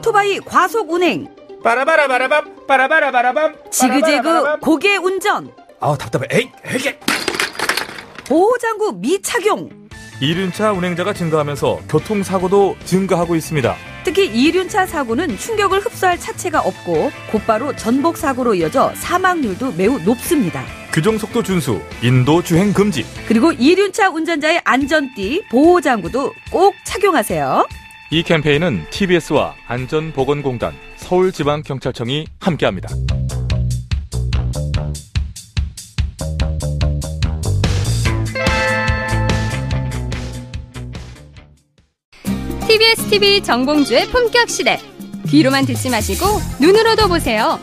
오토바이 과속 운행, 빠라바라바라밤 빠라바라바라밤 지그재그 고개 운전, 아우 답답해 에이 에이 보호장구 미착용. 이륜차 운행자가 증가하면서 교통사고도 증가하고 있습니다. 특히 이륜차 사고는 충격을 흡수할 차체가 없고 곧바로 전복 사고로 이어져 사망률도 매우 높습니다. 규정속도 준수, 인도 주행 금지. 그리고 이륜차 운전자의 안전띠, 보호장구도 꼭 착용하세요. 이 캠페인은 TBS와 안전보건공단, 서울지방경찰청이 함께합니다. TBS TV 정봉주의 품격 시대. 귀로만 듣지 마시고 눈으로도 보세요.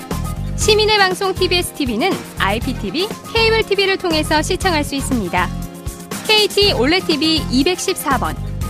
시민의 방송 TBS TV는 IPTV, 케이블 TV를 통해서 시청할 수 있습니다. KT 올레 TV 214번,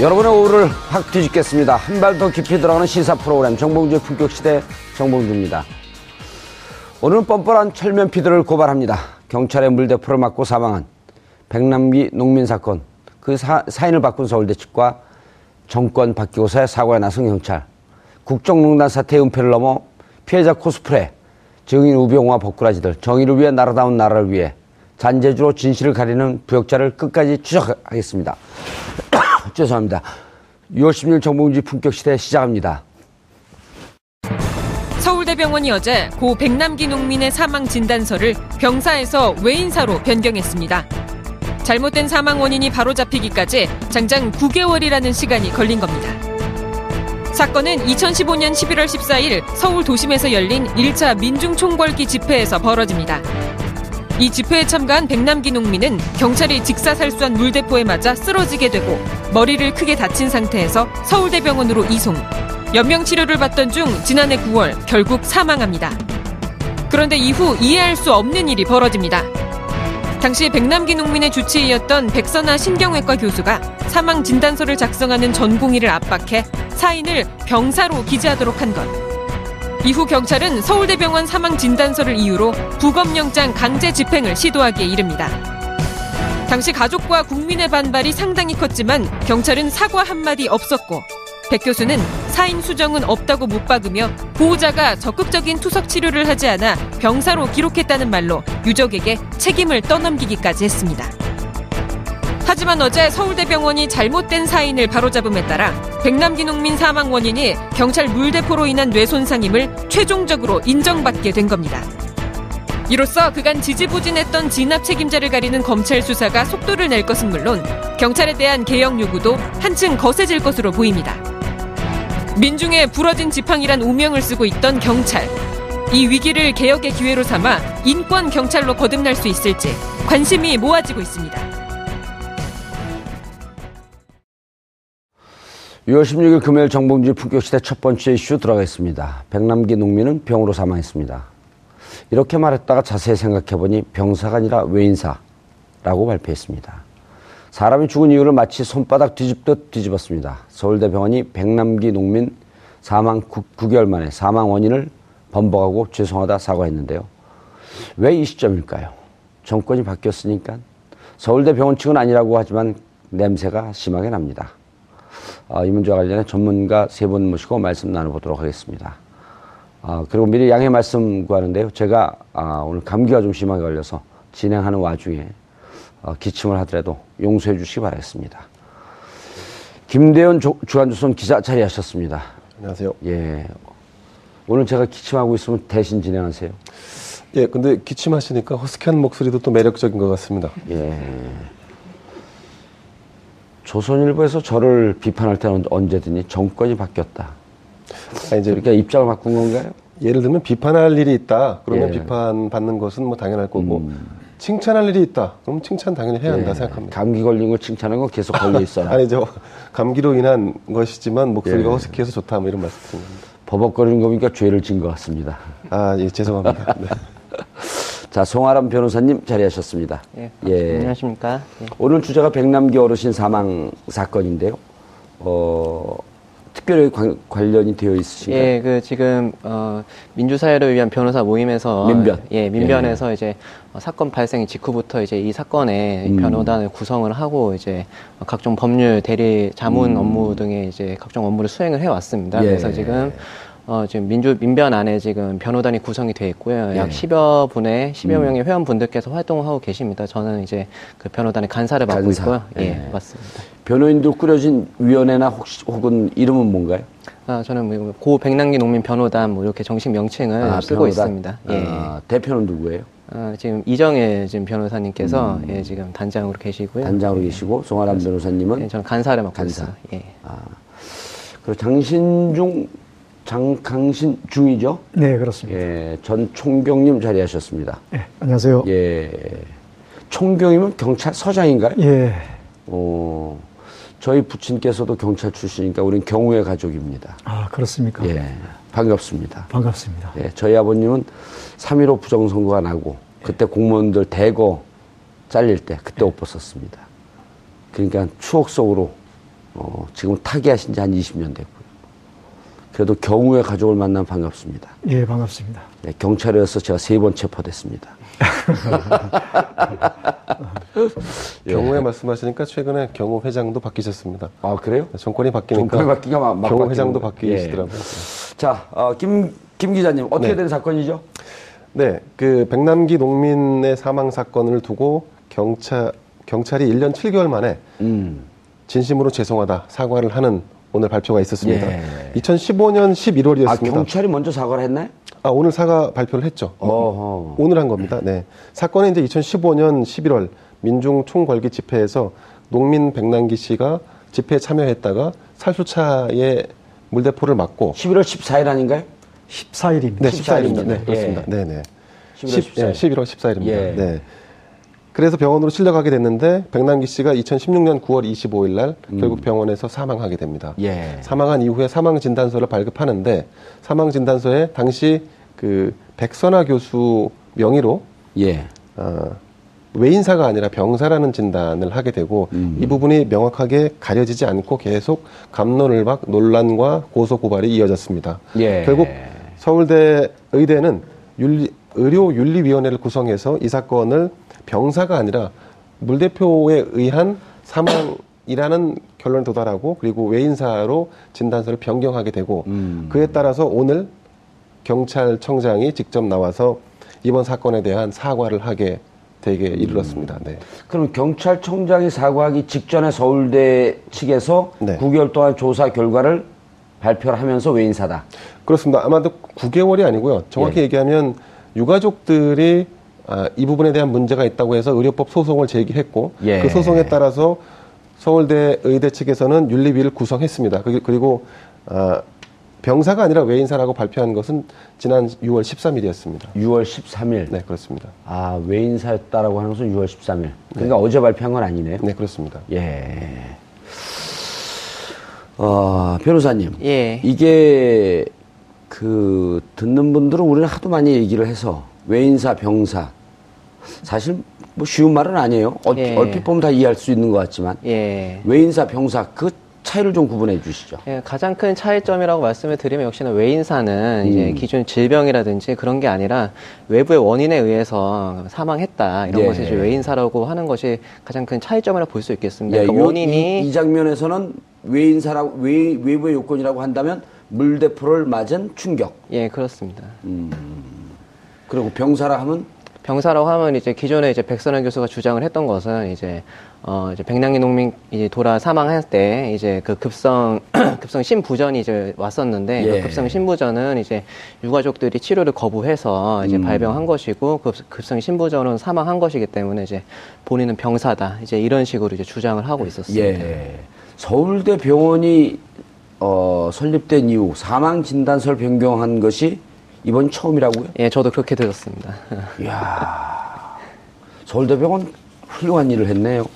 여러분의 오후를 확 뒤집겠습니다. 한 발 더 깊이 들어가는 시사 프로그램 정봉주의 품격시대 정봉주입니다. 오늘은 뻔뻔한 철면피들을 고발합니다. 경찰의 물대포를 맞고 사망한 백남기 농민 사건 그 사, 사인을 바꾼 서울대 측과 정권 바뀌고서야 사과에 나선 경찰 국정농단 사태의 은폐를 넘어 피해자 코스프레 증인 우병우와 법꾸라지들 정의를 위해 나라다운 나라를 위해 잔재주로 진실을 가리는 부역자를 끝까지 추적하겠습니다. 죄송합니다. 6월 16일 정봉지 품격 시대 시작합니다. 서울대병원이 어제 고 백남기 농민의 사망 진단서를 병사에서 외인사로 변경했습니다. 잘못된 사망 원인이 바로잡히기까지 장장 9개월이라는 시간이 걸린 겁니다. 사건은 2015년 11월 14일 서울 도심에서 열린 1차 민중총궐기 집회에서 벌어집니다. 이 집회에 참가한 백남기 농민은 경찰이 직사살수한 물대포에 맞아 쓰러지게 되고 머리를 크게 다친 상태에서 서울대병원으로 이송. 연명 치료를 받던 중 지난해 9월 결국 사망합니다. 그런데 이후 이해할 수 없는 일이 벌어집니다. 당시 백남기 농민의 주치의였던 백선아 신경외과 교수가 사망 진단서를 작성하는 전공의를 압박해 사인을 병사로 기재하도록 한 것. 이후 경찰은 서울대병원 사망 진단서를 이유로 부검영장 강제 집행을 시도하기에 이릅니다. 당시 가족과 국민의 반발이 상당히 컸지만 경찰은 사과 한마디 없었고 백 교수는 사인 수정은 없다고 못 박으며 보호자가 적극적인 투석 치료를 하지 않아 병사로 기록했다는 말로 유족에게 책임을 떠넘기기까지 했습니다. 하지만 어제 서울대병원이 잘못된 사인을 바로잡음에 따라 백남기 농민 사망 원인이 경찰 물대포로 인한 뇌손상임을 최종적으로 인정받게 된 겁니다. 이로써 그간 지지부진했던 진압 책임자를 가리는 검찰 수사가 속도를 낼 것은 물론 경찰에 대한 개혁 요구도 한층 거세질 것으로 보입니다. 민중의 부러진 지팡이란 오명을 쓰고 있던 경찰. 이 위기를 개혁의 기회로 삼아 인권 경찰로 거듭날 수 있을지 관심이 모아지고 있습니다. 6월 16일 금요일 정봉주 품격시대 첫 번째 이슈 들어가겠습니다. 백남기 농민은 병으로 사망했습니다. 이렇게 말했다가 자세히 생각해보니 병사가 아니라 외인사라고 발표했습니다. 사람이 죽은 이유를 마치 손바닥 뒤집듯 뒤집었습니다. 서울대병원이 백남기 농민 사망 9, 개월 만에 사망 원인을 번복하고 죄송하다 사과했는데요. 왜 이 시점일까요? 정권이 바뀌었으니까 서울대 병원 측은 아니라고 하지만 냄새가 심하게 납니다. 아, 이 문제와 관련해 전문가 세 분 모시고 말씀 나눠보도록 하겠습니다. 아, 그리고 미리 양해 말씀 구하는데요. 제가 아, 오늘 감기가 좀 심하게 걸려서 진행하는 와중에 어, 기침을 하더라도 용서해 주시기 바라겠습니다. 김대현 조- 주한조선 기자 자리하셨습니다. 안녕하세요. 예. 오늘 제가 기침하고 있으면 대신 진행하세요. 예, 근데 기침하시니까 허스키한 목소리도 또 매력적인 것 같습니다. 예. 조선일보에서 저를 비판할 때는 언제든지 정권이 바뀌었다. 아, 이제 그러니까 입장을 바꾼 건가요? 예를 들면 비판할 일이 있다. 그러면 예. 음. 비판 받는 것은 뭐 당연할 거고 칭찬할 일이 있다. 그럼 칭찬 당연히 해야 한다 예. 생각합니다. 감기 걸린 걸 칭찬하는 건 계속 걸려 있어요. 아니죠. 감기로 인한 것이지만 목소리가 예. 허스키해서 좋다. 뭐 이런 말씀 드립니다. 버벅거리는 거 보니까 죄를 진 것 같습니다. 아, 예, 죄송합니다. 네. 자, 송아람 변호사님 자리하셨습니다. 예, 예. 안녕하십니까. 예. 오늘 주제가 백남기 어르신 사망 사건인데요. 어, 특별히 관, 관련이 되어 있으신가요? 예, 그 지금 어 민주사회를 위한 변호사 모임에서 민변. 예, 민변에서 이제 어, 사건 발생 직후부터 이제 이 사건에 음. 변호단을 구성을 하고 이제 각종 법률 대리 자문 음. 업무 등의 이제 각종 업무를 수행을 해 왔습니다. 예. 그래서 지금 어, 지금 민주, 민변 안에 지금 변호단이 구성이 되어 있고요. 약 예. 10여 분의, 10여 음. 명의 회원분들께서 활동을 하고 계십니다. 저는 이제 그 변호단의 간사를 맡고 간사. 있고요. 예, 예. 맞습니다. 변호인들 꾸려진 위원회나 혹시 혹은 이름은 뭔가요? 아, 저는 뭐고 백남기 농민 변호단 뭐 이렇게 정식 명칭을 아, 쓰고 변호단? 있습니다. 예. 아, 대표는 누구예요? 아, 지금 이정혜 지금 변호사님께서 예, 지금 단장으로 계시고요. 음. 단장으로 계시고 송아람 변호사님은 예, 저는 간사를 맡고 간사. 있어요. 예. 아, 그리고 장신중 장강신 중이죠? 네, 그렇습니다. 예, 전 총경님 자리하셨습니다. 예, 안녕하세요. 예, 총경이면 경찰서장인가요? 예, 어, 저희 부친께서도 경찰 출신이니까 우린 경우의 가족입니다. 아, 그렇습니까? 예, 반갑습니다. 반갑습니다. 예, 저희 아버님은 3.15 부정선거가 나고 그때 공무원들 대거 잘릴 때 그때 옷 벗었습니다. 그러니까 추억 속으로 어, 지금 타계하신 지 한 20년 됐고요. 그래도 경우의 가족을 만나면 반갑습니다. 예, 반갑습니다. 예, 경찰에서 제가 세 번 체포됐습니다. 예. 경호회 말씀하시니까 최근에 경호 회장도 바뀌셨습니다. 아 그래요? 정권이 바뀌니까 정권이 바뀌니까 막- 막 경호 회장도. 바뀌시더라고요. 자, 어, 김, 김 기자님 어떻게 네. 된 사건이죠? 네, 그 백남기 농민의 사망 사건을 두고 경찰 경찰이 1년 7개월 만에 음, 진심으로 죄송하다 사과를 하는 오늘 발표가 있었습니다. 예. 2015년 아 11월이었습니다. 경찰이 먼저 사과를 했나요? 아, 오늘 사과 발표를 했죠. 어허. 오늘 한 겁니다. 네. 사건은 이제 2015년 11월 민중 총궐기 집회에서 농민 백남기 씨가 집회에 참여했다가 살수차에 물대포를 맞고 11월 14일 아닌가요? 14일입니다. 네, 14일입니다. 네, 예. 그렇습니다. 네, 네. 11월 14일. 11월 14일 입니다. 예. 네. 그래서 병원으로 실려가게 됐는데 백남기 씨가 2016년 9월 25일 날 결국 병원에서 사망하게 됩니다. 음. 예. 사망한 이후에 사망 진단서를 발급하는데 사망 진단서에 당시 그 백선아 교수 명의로 예. 어, 외인사가 아니라 병사라는 진단을 하게 되고 음. 이 부분이 명확하게 가려지지 않고 계속 감론을박 논란과 고소 고발이 이어졌습니다. 예. 결국 서울대 의대는 윤리, 의료윤리위원회를 구성해서 이 사건을 병사가 아니라 물 대표에 의한 사망이라는 결론에 도달하고 그리고 외인사로 진단서를 변경하게 되고 음. 그에 따라서 오늘 경찰청장이 직접 나와서 이번 사건에 대한 사과를 하게 되게 이르렀습니다. 네. 그럼 경찰청장이 사과하기 직전에 서울대 측에서 네. 9개월 동안 조사 결과를 발표를 하면서 외인사다. 그렇습니다. 아마도 9개월이 아니고요. 정확히 예. 얘기하면 유가족들이 아, 이 부분에 대한 문제가 있다고 해서 의료법 소송을 제기했고 예. 그 소송에 따라서 서울대 의대 측에서는 윤리위를 구성했습니다. 그리- 그리고 아, 병사가 아니라 외인사라고 발표한 것은 지난 6월 13일이었습니다. 6월 13일. 네, 그렇습니다. 아, 외인사였다라고 하는 것은 6월 13일. 그러니까 어제 발표한 건 아니네요. 네, 그렇습니다. 예. 어, 변호사님. 예. 이게 그 듣는 분들은 우리는 하도 많이 얘기를 해서 외인사, 병사. 사실 뭐 쉬운 말은 아니에요. 얼, 예. 얼핏 보면 다 이해할 수 있는 것 같지만 예. 외인사, 병사 그 차이를 좀 구분해 주시죠. 예, 가장 큰 차이점이라고 말씀을 드리면 역시나 외인사는 이제 음. 기존 질병이라든지 그런 게 아니라 외부의 원인에 의해서 사망했다 이런 예. 것이 이제 외인사라고 하는 것이 가장 큰 차이점이라고 볼 수 있겠습니다. 예, 그러니까 요- 원인이 이, 이 장면에서는 외인사라고 외, 외부의 요건이라고 한다면 물대포를 맞은 충격. 예 그렇습니다. 그리고 병사라 하면 병사라고 하면 이제 기존에 이제 백선환 교수가 주장을 했던 것은 이제 어 이제 백남기 농민 이제 돌아 사망할 때 이제 그 급성 급성 심부전이 이제 왔었는데 예. 그 급성 심부전은 이제 유가족들이 치료를 거부해서 이제 음. 발병한 것이고 급, 급성 심부전은 사망한 것이기 때문에 이제 본인은 병사다 이제 이런 식으로 이제 주장을 하고 있었습니다. 예. 서울대 병원이 어, 설립된 이후 사망 진단서를 변경한 것이 이번 처음이라고요? 예, 저도 그렇게 들었습니다. 이야. 서울대병원 훌륭한 일을 했네요.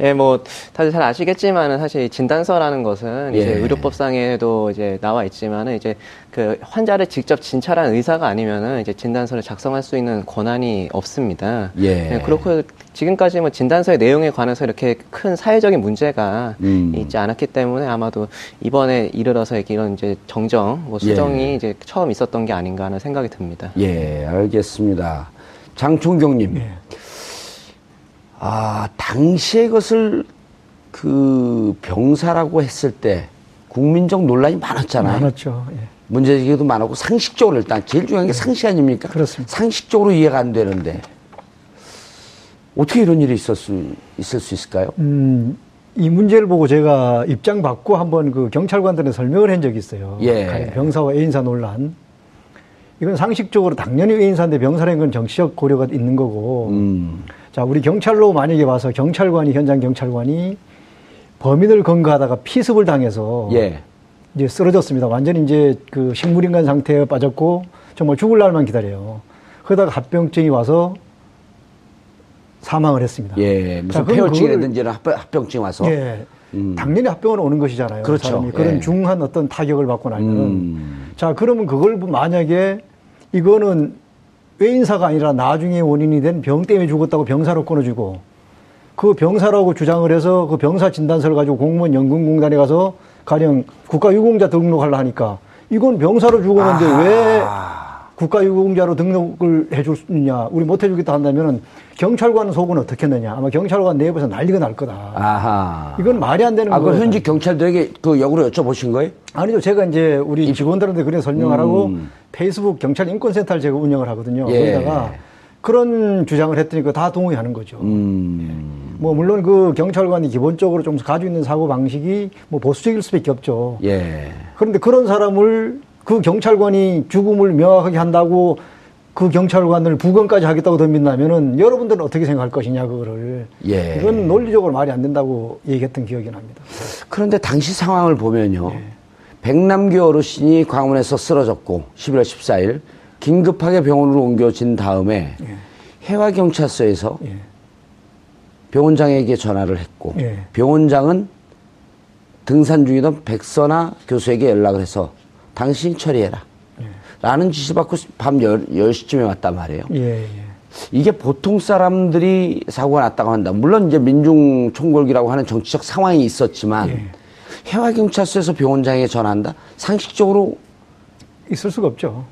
예, 뭐 다들 잘 아시겠지만은 사실 진단서라는 것은 이제 예. 의료법상에도 이제 나와 있지만은 이제 그 환자를 직접 진찰한 의사가 아니면은 이제 진단서를 작성할 수 있는 권한이 없습니다. 예. 그렇고 지금까지 뭐 진단서의 내용에 관해서 이렇게 큰 사회적인 문제가 음. 있지 않았기 때문에 아마도 이번에 이르러서 이렇게 이런 이제 정정, 뭐 수정이 예. 이제 처음 있었던 게 아닌가 하는 생각이 듭니다. 예, 알겠습니다. 장총경님. 예. 아, 당시에 그것을 그 병사라고 했을 때 국민적 논란이 많았잖아요. 많았죠. 예. 문제제기도 많았고 상식적으로 일단 제일 중요한 게 상식 아닙니까? 그렇습니다. 상식적으로 이해가 안 되는데 어떻게 이런 일이 있을 수 있을 수 있을까요? 음, 이 문제를 보고 제가 입장 받고 한번 그 경찰관들에 설명을 한 적이 있어요. 예. 병사와 애인사 논란. 이건 상식적으로 당연히 애인사인데 병사라는 건 정치적 고려가 있는 거고. 음, 자, 우리 경찰로 만약에 와서 경찰관이, 현장 경찰관이 범인을 검거하다가 피습을 당해서 예, 이제 쓰러졌습니다. 완전히 이제 그 식물인간 상태에 빠졌고 정말 죽을 날만 기다려요. 그러다가 합병증이 와서 사망을 했습니다. 예, 무슨 자, 그럼 폐혈증이라든지 이런 합병, 합병증 와서. 예. 음. 당연히 합병은 오는 것이잖아요. 그렇죠. 사람이 그런 예. 중한 어떤 타격을 받고 나면은. 음. 자, 그러면 그걸 만약에 이거는 외인사가 아니라 나중에 원인이 된 병 때문에 죽었다고 병사로 끊어주고 그 병사라고 주장을 해서 그 병사 진단서를 가지고 공무원 연금공단에 가서 가령 국가유공자 등록하려 하니까 이건 병사로 죽었는데 왜 국가유공자로 등록을 해줄 수 있냐 우리 못 해주겠다 한다면은 경찰관 속은 어떻게 했느냐 아마 경찰관 내부에서 난리가 날 거다. 아하. 이건 말이 안 되는 아, 그 거예요. 현직 경찰들에게 그 역으로 여쭤보신 거예요? 아니죠. 제가 이제 우리 직원들한테 그래 설명하라고 음. 페이스북 경찰 인권센터를 제가 운영을 하거든요. 예. 거기다가 그런 주장을 했더니 그다 동의하는 거죠. 음, 뭐 물론 그 경찰관이 기본적으로 좀 가지고 있는 사고 방식이 뭐 보수적일 수밖에 없죠. 예. 그런데 그런 사람을 그 경찰관이 죽음을 명확하게 한다고 그 경찰관을 부검까지 하겠다고 덤빈다면은 여러분들은 어떻게 생각할 것이냐 그거를 예. 이건 논리적으로 말이 안 된다고 얘기했던 기억이 납니다. 그런데 당시 상황을 보면요. 예. 백남기 어르신이 광원에서 쓰러졌고 11월 14일 긴급하게 병원으로 옮겨진 다음에 해와 경찰서에서 예. 병원장에게 전화를 했고 예. 병원장은 등산 중이던 백선아 교수에게 연락을 해서 당신이 처리해라. 라는 지시 받고 밤 10, 10 시쯤에 왔단 말이에요. 예, 예. 이게 보통 사람들이 사고가 났다고 한다. 물론 이제 민중 총궐기라고 하는 정치적 상황이 있었지만 예. 해와경찰서에서 병원장에게 전화한다. 상식적으로 있을 수가 없죠.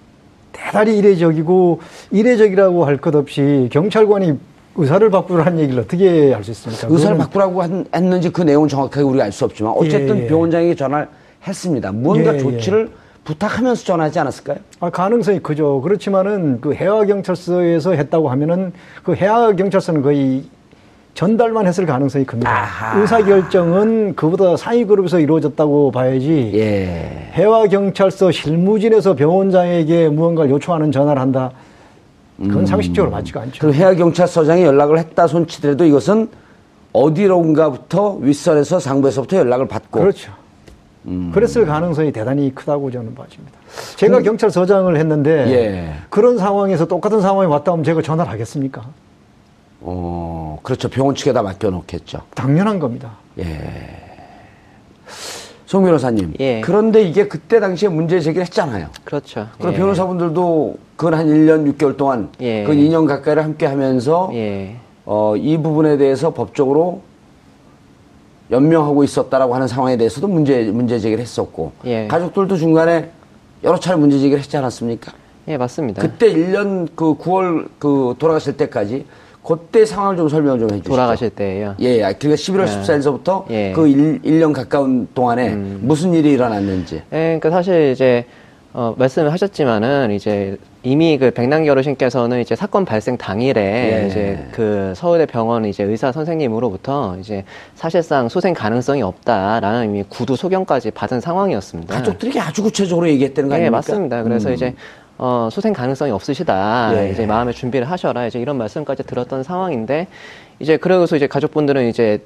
대단히 이례적이고 이례적이라고 할 것 없이 경찰관이 의사를 바꾸라는 얘기를 어떻게 할 수 있습니까? 의사를 바꾸라고 한- 했는지 그 내용은 정확하게 우리가 알 수 없지만 어쨌든 예, 예. 병원장에게 전화를 했습니다. 무언가 예, 조치를 부탁하면서 전화하지 않았을까요? 아, 가능성이 크죠. 그렇지만은 그 해화경찰서에서 했다고 하면은 그 해화경찰서는 거의 전달만 했을 가능성이 큽니다. 아하. 의사결정은 그보다 상위 그룹에서 이루어졌다고 봐야지. 예. 해화경찰서 실무진에서 병원장에게 무언가를 요청하는 전화를 한다. 그건 상식적으로 맞지가 않죠. 그 해와경찰서장이 연락을 했다 손치더라도 이것은 어디론가부터 윗선에서 상부에서부터 연락을 받고 그렇죠. 음. 그랬을 가능성이 대단히 크다고 저는 봐집니다. 제가 경찰서장을 했는데 예. 그런 상황에서 똑같은 상황이 왔다 하면 제가 전화를 하겠습니까? 어, 그렇죠. 병원 측에다 맡겨놓겠죠. 당연한 겁니다. 예. 송 변호사님. 예. 그런데 이게 그때 당시에 문제 제기를 했잖아요. 그렇죠. 그럼 예. 변호사분들도 그건 한 1년 6개월 동안 예. 그 2년 가까이를 함께 하면서 예. 어, 이 부분에 대해서 법적으로 연명하고 있었다라고 하는 상황에 대해서도 문제 문제 제기를 했었고 예. 가족들도 중간에 여러 차례 문제 제기를 했지 않았습니까? 예, 맞습니다. 그때 1년 그 9월 그 돌아가실 때까지 그때 상황을 좀 설명 좀 해주시죠. 돌아가실 때예요. 예, 예. 그러니까 11월 네. 14일서부터 예. 음. 그 1, 년 가까운 동안에 무슨 일이 일어났는지. 예, 그러니까 사실 이제 어, 말씀을 하셨지만은 이제 이미 그 백남기 어르신께서는 이제 사건 발생 당일에 예. 이제 그 서울대 병원 이제 의사 선생님으로부터 이제 사실상 수생 가능성이 없다라는 이미 구두 소견까지 받은 상황이었습니다. 가족들이 아주 구체적으로 얘기했다는 거 예, 아닙니까? 맞습니다. 그래서 음. 이제 어, 수생 가능성이 없으시다. 예. 이제 마음의 준비를 하셔라. 이제 이런 말씀까지 들었던 상황인데 이제 그러고서 이제 가족분들은 이제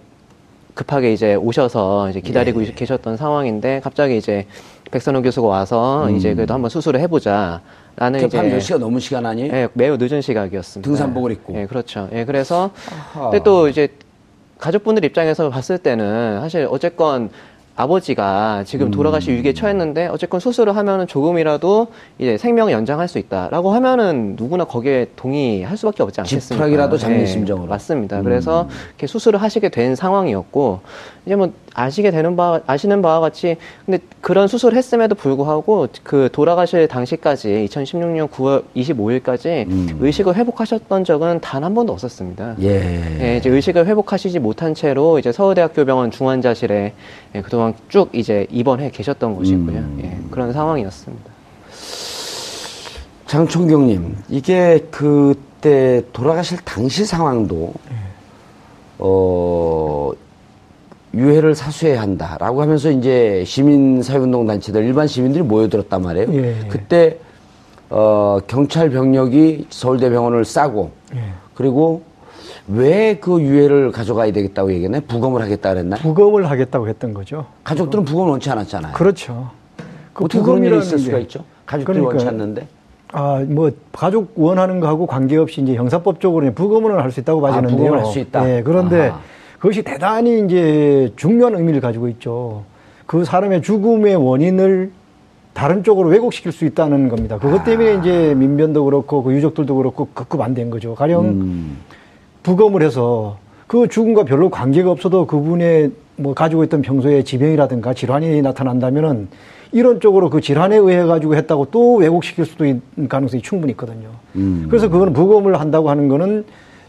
급하게 이제 오셔서 이제 기다리고 예. 계셨던 상황인데 갑자기 이제 백선호 교수가 와서 이제 그래도 한번 수술을 해보자. 음. 그 이제 밤몇 시가 넘은 시간 아니에요? 예, 매우 늦은 시각이었습니다. 등산복을 입고. 예, 그렇죠. 예, 그래서 아하. 근데 또 이제 가족분들 입장에서 봤을 때는 사실 어쨌건 아버지가 지금 음. 돌아가실 위기에 처했는데 어쨌건 수술을 하면은 조금이라도 이제 생명을 연장할 수 있다라고 하면은 누구나 거기에 동의할 수밖에 없지 않겠습니까? 지푸라기라도 잡는 예, 심정으로. 음. 맞습니다. 그래서 이렇게 수술을 하시게 된 상황이었고 이제 뭐 아시게 되는 바 아시는 바와 같이 근데 그런 수술을 했음에도 불구하고 그 돌아가실 당시까지 2016년 9월 25일까지 음. 의식을 회복하셨던 적은 단 한 번도 없었습니다. 예. 예, 이제 의식을 회복하시지 못한 채로 이제 서울대학교 병원 중환자실에 예, 그동안 쭉 이제 입원해 계셨던 것이고요. 음. 예, 그런 상황이었습니다. 장총경님, 이게 그때 돌아가실 당시 상황도, 어, 유해를 사수해야 한다라고 하면서 이제 시민사회운동 단체들, 일반 시민들이 모여들었단 말이에요. 예. 그때, 어, 경찰 병력이 서울대병원을 싸고, 예. 그리고 왜 그 유해를 가져가야 되겠다고 얘기했나요? 부검을 하겠다 그랬나요? 부검을 하겠다고 했던 거죠. 가족들은 부검을 원치 않았잖아요. 그렇죠. 그 어떻게 그런 일이 있을 수가 게- 있죠? 가족들이 그러니까 원치 않는데. 아, 뭐 가족 원하는 거하고 관계없이 이제 형사법적으로 이제 부검을 할 수 있다고 아, 봐지는데요. 부검을 할 수 있다? 예, 그런데 아하. 그것이 대단히 이제 중요한 의미를 가지고 있죠. 그 사람의 죽음의 원인을 다른 쪽으로 왜곡시킬 수 있다는 겁니다. 그것 때문에 이제 민변도 그렇고 그 유족들도 그렇고 극구 반대인 거죠. 가령 음. 부검을 해서 그 죽음과 별로 관계가 없어도 그분의 뭐 가지고 있던 평소에 지병이라든가 질환이 나타난다면은 이런 쪽으로 그 질환에 의해 가지고 했다고 또 왜곡시킬 수도 있는 가능성이 충분히 있거든요. 음. 그래서 그거는 부검을 한다고 하는 거는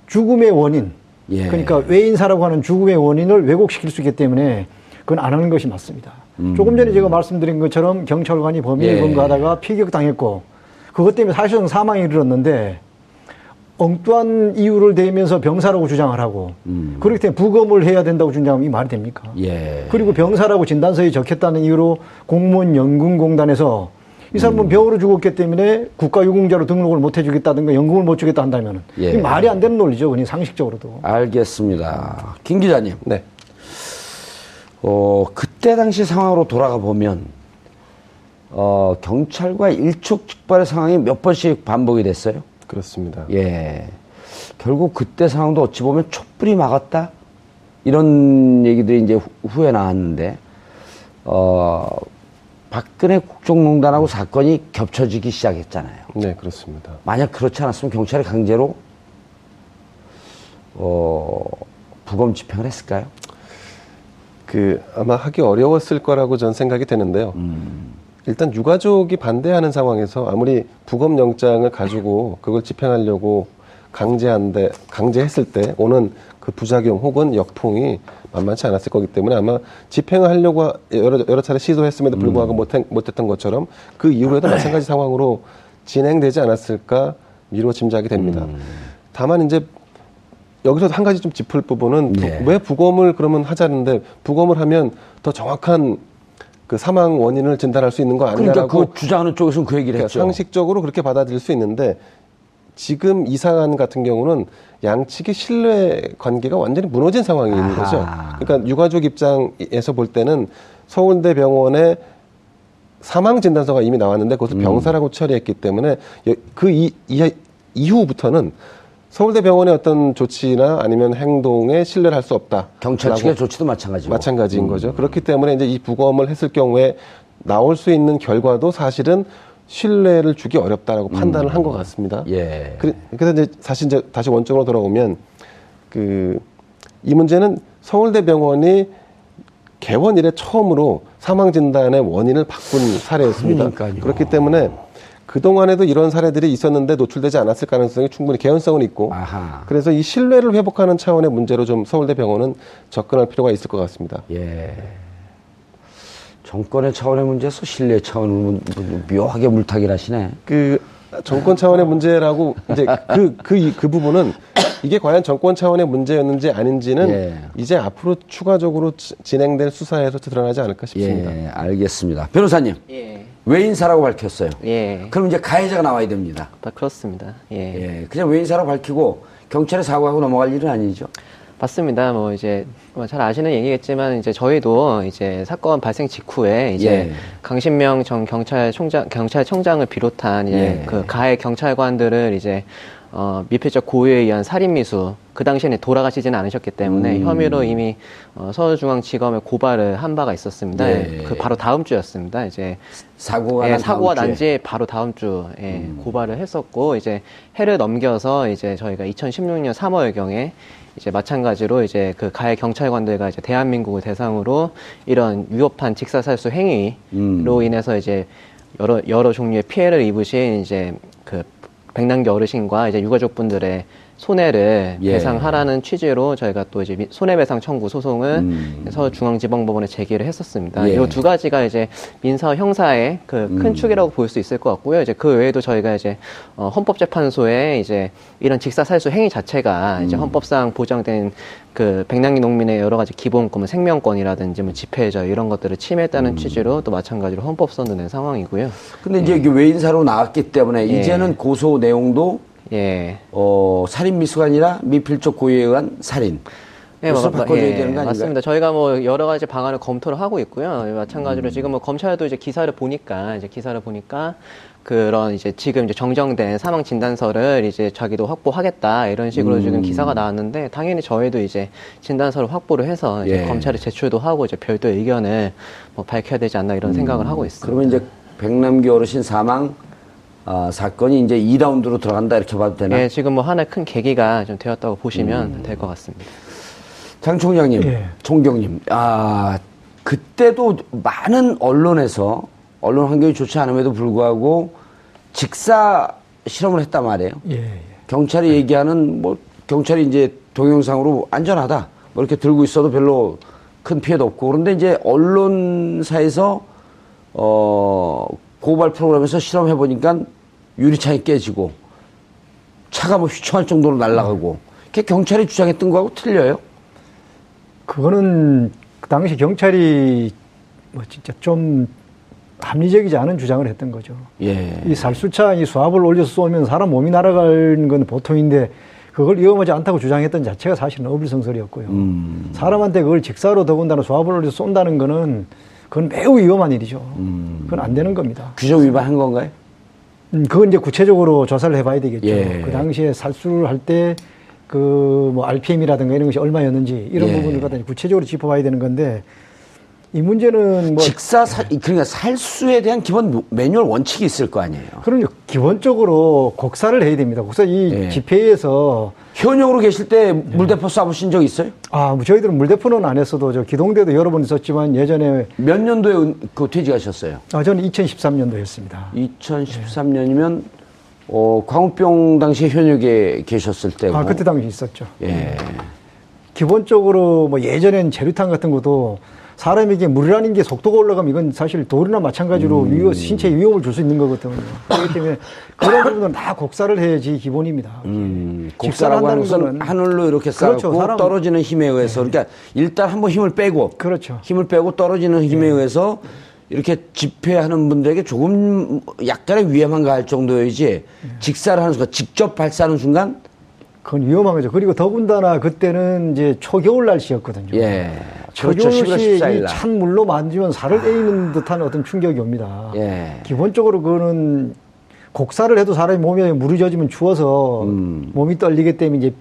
죽음의 원인, 예. 그러니까 외인사라고 하는 죽음의 원인을 왜곡시킬 수 있기 때문에 그건 안 하는 것이 맞습니다. 조금 전에 제가 말씀드린 것처럼 경찰관이 범인을 음. 예. 검거하다가 피격당했고 그것 때문에 사실상 사망에 이르렀는데 엉뚱한 이유를 대면서 병사라고 주장을 하고 음. 그렇기 때문에 부검을 해야 된다고 주장하면 이 말이 됩니까? 예. 그리고 병사라고 진단서에 적혔다는 이유로 공무원 연금공단에서 이 사람은 병으로 죽었기 때문에 국가유공자로 등록을 못 해주겠다든가 연금을 못 주겠다 한다면 예. 이 말이 안 되는 논리죠. 그냥 상식적으로도. 알겠습니다. 김 기자님. 네. 어, 그때 당시 상황으로 돌아가 보면, 어, 경찰과 일촉즉발의 상황이 몇 번씩 반복이 됐어요. 그렇습니다. 예. 결국 그때 상황도 어찌 보면 촛불이 막았다? 이런 얘기들이 이제 후- 후에 나왔는데, 어, 박근혜 국정농단하고 사건이 겹쳐지기 시작했잖아요. 네, 그렇습니다. 만약 그렇지 않았으면 경찰이 강제로, 어, 부검 집행을 했을까요? 그 아마 하기 어려웠을 거라고 전 생각이 되는데요. 음. 일단 유가족이 반대하는 상황에서 아무리 부검 영장을 가지고 그걸 집행하려고 강제한데 강제했을 때 오는 그 부작용 혹은 역풍이 만만치 않았을 거기 때문에 아마 집행을 하려고 하- 여러 여러 차례 시도했음에도 불구하고 못한, 못했던 것처럼 그 이후에도 마찬가지 상황으로 진행되지 않았을까 미루어 짐작이 됩니다. 다만 이제 여기서 한 가지 좀 짚을 부분은 부- 예. 왜 부검을 그러면 하자는데 부검을 하면 더 정확한 그 사망 원인을 진단할 수 있는 거 그러니까 아니냐라고 그 주장하는 쪽에서는 그 얘기를 그러니까 했죠. 상식적으로 그렇게 받아들일 수 있는데 지금 이 사안 같은 경우는 양측의 신뢰 관계가 완전히 무너진 상황이 있는 아하. 거죠. 그러니까 유가족 입장에서 볼 때는 서울대 병원에 사망 진단서가 이미 나왔는데 그것을 음. 병사라고 처리했기 때문에 여- 그 이, 이, 이후부터는 서울대 병원의 어떤 조치나 아니면 행동에 신뢰를 할 수 없다. 경찰 측의 조치도 마찬가지고. 마찬가지인 음. 거죠. 그렇기 때문에 이제 이 부검을 했을 경우에 나올 수 있는 결과도 사실은 신뢰를 주기 어렵다라고 판단을 한것 같습니다. 음. 예. 그래- 그래 서 이제 사실 이제 다시 원점으로 돌아오면 그 이 문제는 서울대 병원이 개원 이래 처음으로 사망 진단의 원인을 바꾼 사례였습니다. 그러니까요. 그렇기 때문에 그동안에도 이런 사례들이 있었는데 노출되지 않았을 가능성이 충분히 개연성은 있고 아하. 그래서 이 신뢰를 회복하는 차원의 문제로 좀 서울대 병원은 접근할 필요가 있을 것 같습니다. 예. 정권의 차원의 문제에서 신뢰 차원으로 묘하게 물타기를 하시네. 그 정권 차원의 문제라고 이제 그, 그, 그 부분은 이게 과연 정권 차원의 문제였는지 아닌지는 예. 이제 앞으로 추가적으로 지- 진행될 수사에서 드러나지 않을까 싶습니다. 예, 알겠습니다. 변호사님, 예. 외인사라고 밝혔어요. 예. 그럼 이제 가해자가 나와야 됩니다. 아, 그렇습니다. 예. 예, 그냥 외인사라고 밝히고 경찰에 사고하고 넘어갈 일은 아니죠. 맞습니다. 뭐 이제 뭐잘 아시는 얘기겠지만 이제 저희도 이제 사건 발생 직후에 이제 예. 강신명 전 경찰총장 경찰청장을 비롯한 이제 예. 그 가해 경찰관들을 이제 어, 미필적 고의에 의한 살인미수 그 당시에는 돌아가시지는 않으셨기 때문에 음. 혐의로 이미 어, 서울중앙지검에 고발을 한 바가 있었습니다. 예. 그 바로 다음 주였습니다. 이제 사고가 예, 난 사고가 난 주에. 음. 지 바로 다음 주 예, 고발을 했었고 이제 해를 넘겨서 이제 저희가 2016년 3월경에 이제 마찬가지로 이제 그 가해 경찰관들과 이제 대한민국을 대상으로 이런 위협한 직사살수 행위로 음. 인해서 이제 여러 여러 종류의 피해를 입으신 이제 그 백남기 어르신과 이제 유가족분들의 손해를 예. 배상하라는 취지로 저희가 또 이제 미- 손해배상 청구 소송을 음. 서울중앙지방법원에 제기를 했었습니다. 예. 이두 가지가 이제 민사 형사의 그큰 음. 축이라고 볼 수 있을 것 같고요. 이제 그 외에도 저희가 이제 어, 헌법재판소에 이제 이런 직사살수 행위 자체가 이제 음. 헌법상 보장된 그 백남기 농민의 여러 가지 기본권, 뭐 생명권이라든지 뭐 집회자 이런 것들을 음. 침해했다는 취지로 또 마찬가지로 헌법선도 낸 상황이고요. 근데 이제 이게 외인사로 나왔기 때문에 예. 이제는 고소 내용도 예. 어, 살인 미수가 아니라 미필적 고의에 의한 살인. 네, 그래서 마- 바꿔줘야 예, 되는 거 아닌가요? 맞습니다. 저희가 뭐 여러 가지 방안을 검토를 하고 있고요. 마찬가지로 음. 지금 뭐 검찰도 이제 기사를 보니까 이제 기사를 보니까 그런 이제 지금 이제 정정된 사망 진단서를 이제 자기도 확보하겠다 이런 식으로 음. 지금 기사가 나왔는데 당연히 저희도 이제 진단서를 확보를 해서 이제 예. 검찰에 제출도 하고 이제 별도의 의견을 뭐 밝혀야 되지 않나 이런 생각을 하고 있습니다. 음. 그러면 이제 백남기 어르신 사망 아, 사건이 이제 2라운드로 들어간다 이렇게 봐도 되나? 예, 지금 뭐 하나의 큰 계기가 좀 되었다고 보시면 음. 될것 같습니다. 장 총장님, 예. 총경님, 아 그때도 많은 언론에서 언론 환경이 좋지 않음에도 불구하고 직사 실험을 했단 말이에요. 예, 예. 경찰이 얘기하는 뭐 경찰이 이제 동영상으로 안전하다 뭐 이렇게 들고 있어도 별로 큰 피해도 없고 그런데 이제 언론사에서 어 고발 프로그램에서 실험해 보니까 유리창이 깨지고 차가 뭐 휘청할 정도로 날아가고 그게 경찰이 주장했던 거하고 틀려요. 그거는 그 당시 경찰이 뭐 진짜 좀 합리적이지 않은 주장을 했던 거죠. 예. 이 살수차 이 수압을 올려서 쏘면 사람 몸이 날아가는 건 보통인데 그걸 위험하지 않다고 주장했던 자체가 사실은 어불성설이었고요. 음. 사람한테 그걸 직사로 더군다나 수압을 올려서 쏜다는 거는 그건 매우 위험한 일이죠. 음. 그건 안 되는 겁니다. 규정 위반한 건가요? 음, 그건 이제 구체적으로 조사를 해봐야 되겠죠. 예. 그 당시에 살수를 할 때 그 뭐 RPM이라든가 이런 것이 얼마였는지 이런 예. 부분을 갖다 구체적으로 짚어봐야 되는 건데 이 문제는 뭐 직사 살 그러니까 살수에 대한 기본 매뉴얼 원칙이 있을 거 아니에요. 그럼요. 기본적으로 곡사를 해야 됩니다. 곡사 이 예. 집회에서 현역으로 계실 때 물대포 쏴보신 적 있어요? 아, 뭐 저희들은 물대포는 안 했어도 저 기동대도 여러 번 있었지만 예전에 몇 년도에 은- 그 퇴직하셨어요? 아, 저는 2013년도였습니다. 2013년이면 어, 광우병 당시에 현역에 계셨을 때고. 아, 그때 당시 있었죠. 예. 기본적으로 뭐 예전엔 재류탄 같은 것도 사람에게 물이라는 게 속도가 올라가면 이건 사실 돌이나 마찬가지로 음. 위험, 신체에 위험을 줄 수 있는 거거든요. 그렇기 때문에 그런 부분은 다 곡사를 해야지 기본입니다. 음, 곡사라고 하는 것은 하늘로 이렇게 쌓고 그렇죠, 사람- 떨어지는 힘에 의해서 그러니까 일단 한번 힘을 빼고 그렇죠. 힘을 빼고 떨어지는 힘에 의해서 이렇게 집회하는 분들에게 조금 약간의 위험한 가할 정도여야지 직사를 하는 순간 직접 발사하는 순간 그건 위험한 거죠. 그리고 더군다나 그때는 이제 초겨울 날씨였거든요. 예 그렇죠 초겨울 11월 시에 14일 이날찬 물로 만지면 살을 에이는 듯한 어떤 충격이 옵니다. 예. 기본적으로 그거는 곡사를 해도 사람이 몸에 물이 젖으면 추워서 음. 몸이 떨리기 때문에 이제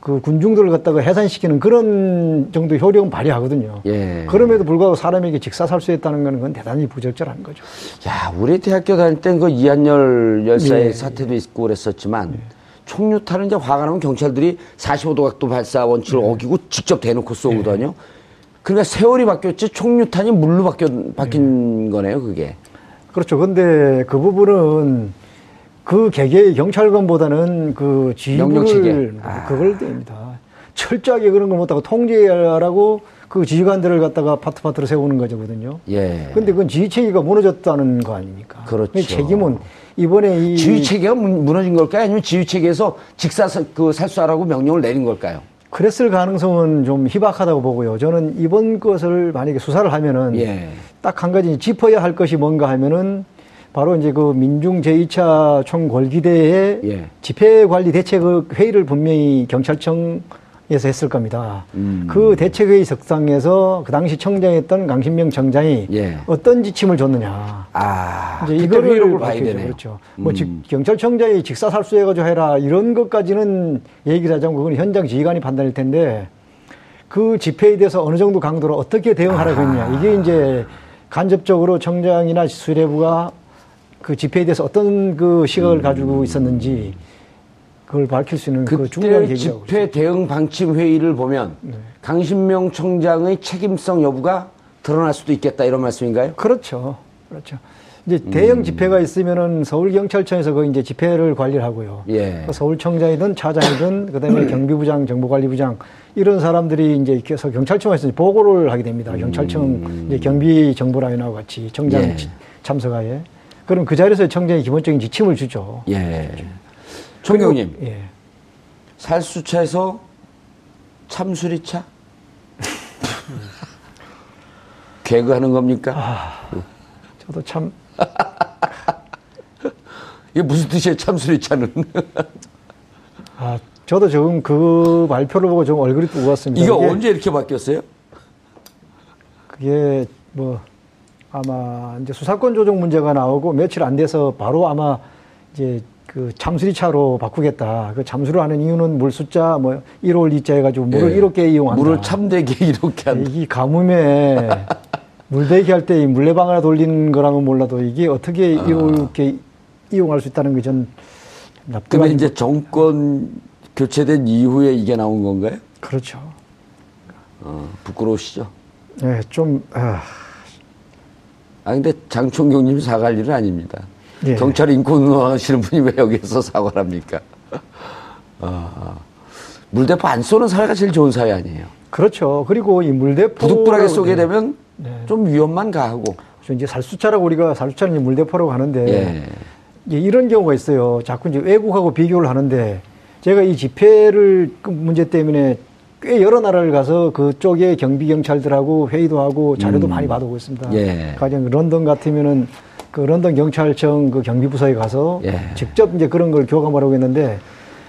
그 군중들을 갖다가 해산시키는 그런 정도 효력은 발휘하거든요. 예. 그럼에도 불구하고 사람에게 직사살수했다는 거는 그건 대단히 부적절한 거죠. 야, 우리 대학교 다닐 땐그 이한열 열사의 예. 사태도 있고 그랬었지만 총류탄은 이제 화가 나면 경찰들이 45도 각도 발사 원칙을 네. 어기고 직접 대놓고 쏘거든요. 그러니까 세월이 바뀌었지 총류탄이 물로 바뀌, 바뀐 거네요, 그게. 그렇죠. 근데 그 부분은 그 개개의 경찰관보다는 그. 지휘를 아. 그걸 됩니다. 철저하게 그런 걸 못하고 통제하라고 그 지휘관들을 갖다가 파트파트로 세우는 거거든요. 예. 근데 그건 지휘 체계가 무너졌다는 거 아닙니까? 그렇죠. 그 책임은 이번에 이 지휘 체계가 무- 무너진 걸까요? 아니면 지휘 체계에서 직사 사- 그 살수하라고 명령을 내린 걸까요? 그랬을 가능성은 좀 희박하다고 보고요. 저는 이번 것을 만약에 수사를 하면은 예. 딱한 가지 짚어야 할 것이 뭔가 하면은 바로 이제 그 민중 제2차 총궐기대의 예. 집회 관리 대책 회의를 분명히 경찰청 에서 했을 겁니다. 음. 그 대책회의 석상에서 그 당시 청장했던 강신명 청장이 예. 어떤 지침을 줬느냐. 아, 이제 이거를 봐야. 되네요. 그렇죠. 뭐 음. 직, 경찰청장이 직사살수해가지고 해라 이런 것까지는 얘기를 하자면 그건 현장 지휘관이 판단일 텐데 그 집회에 대해서 어느 정도 강도로 어떻게 대응하라고 했냐 이게 이제 간접적으로 청장이나 수뇌부가 그 집회에 대해서 어떤 그 시각을 가지고 있었는지 그걸 밝힐 수 있는 그 중요한 그때 계기라고. 집회 대응 방침 회의를 보면 네. 강신명 청장의 책임성 여부가 드러날 수도 있겠다 이런 말씀인가요? 그렇죠. 그렇죠. 이제 음. 대형 집회가 있으면은 서울 경찰청에서 그 이제 집회를 관리를 하고요. 예. 그 서울청장이든 차장이든 그다음에 경비부장, 정보관리부장 이런 사람들이 이제 해서 경찰청에서 보고를 하게 됩니다. 경찰청 이제 경비 정보라인하고 같이 청장 음. 예. 지- 참석하에. 그럼 그 자리에서 청장이 기본적인 지침을 주죠. 예. 총경님, 예. 살수차에서 참수리차? 개그하는 겁니까? 아. 저도 참 이게 무슨 뜻이에요, 참수리차는? 아, 저도 지금 그 발표를 보고 좀 얼굴이 뜨거웠습니다. 이게 이게 언제 이렇게 바뀌었어요? 그게 뭐 아마 이제 수사권 조정 문제가 나오고 며칠 안 돼서 바로 아마 이제 그 참수리 차로 바꾸겠다. 그 참수를 하는 이유는 물 숫자 뭐 1월 2자 해가지고 물을 예. 이렇게 이용한다. 물을 참되게 이렇게 한다. 이 가뭄에 물대기 할 때 이 물레방 하나 돌리는 거랑은 몰라도 이게 어떻게 이렇게 이용할 수 있다는 게전 그러면 납득이 이제 정권 교체된 이후에 이게 나온 건가요? 그렇죠. 어, 부끄러우시죠? 네, 좀 아, 아, 근데 장총경님이 사과할 일은 아닙니다. 예. 경찰 인권 운동하시는 분이 왜 여기서 사과를 합니까? 아, 물대포 안 쏘는 사회가 제일 좋은 사회 아니에요. 그렇죠. 그리고 이 물대포 부득불하게 쏘게 되면 네. 좀 위험만 가하고. 그래서 이제 살수차라고 우리가 살수차는 물대포라고 하는데 예. 이런 경우가 있어요. 자꾸 이제 외국하고 비교를 하는데 제가 이 집회를 그 문제 때문에 꽤 여러 나라를 가서 그쪽에 경비 경찰들하고 회의도 하고 자료도 음. 많이 받아오고 있습니다. 예. 가령 런던 같으면은 그 런던 경찰청 그 경비부서에 가서 예. 직접 이제 그런 걸 교감을 하고 있는데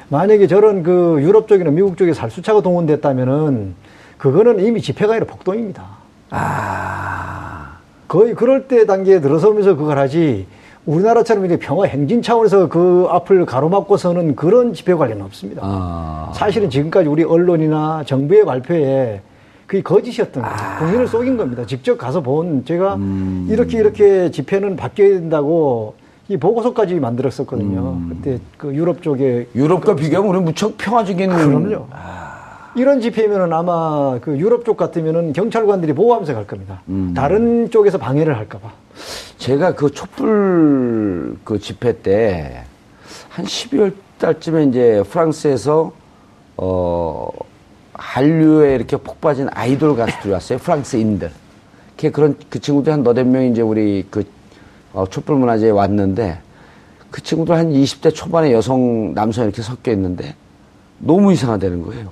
만약에 저런 그 유럽 쪽이나 미국 쪽에 살수차가 동원됐다면은 그거는 이미 집회가 아니라 폭동입니다. 아, 거의 그럴 때 단계에 들어서면서 그걸 하지 우리나라처럼 이렇게 평화 행진 차원에서 그 앞을 가로막고 서는 그런 집회 관련은 없습니다. 아. 사실은 지금까지 우리 언론이나 정부의 발표에 그게 거짓이었던 거예요. 국민을 속인 겁니다. 직접 가서 본 제가 음. 이렇게 이렇게 집회는 바뀌어야 된다고 이 보고서까지 만들었었거든요. 음. 그때 그 유럽 쪽에 유럽과 비교하면 우리 무척 평화적인. 그럼요. 이런 집회면은 아마 그 유럽 쪽 같으면은 경찰관들이 보호하면서 갈 겁니다. 음. 다른 쪽에서 방해를 할까봐. 제가 그 촛불 그 집회 때 한 12월 달쯤에 이제 프랑스에서 어 한류에 이렇게 폭 빠진 아이돌 가수들이 왔어요. 프랑스인들. 그 그런 그 친구들 한 너댓 명 이제 우리 그 어, 촛불 문화제에 왔는데 그 친구들 한 20대 초반의 여성 남성 이렇게 섞여 있는데 너무 이상하다는 거예요.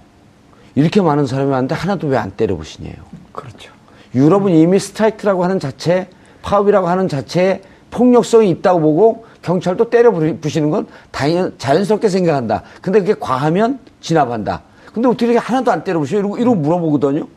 이렇게 많은 사람이 왔는데 하나도 왜 안 때려보시냐요. 그렇죠. 유럽은 이미 스트라이크라고 하는 자체, 파업이라고 하는 자체에 폭력성이 있다고 보고 경찰도 때려 부시는 건 당연, 자연스럽게 생각한다. 근데 그게 과하면 진압한다. 근데 어떻게 이렇게 하나도 안 때려 부시고 이러고, 이러고 물어보거든요.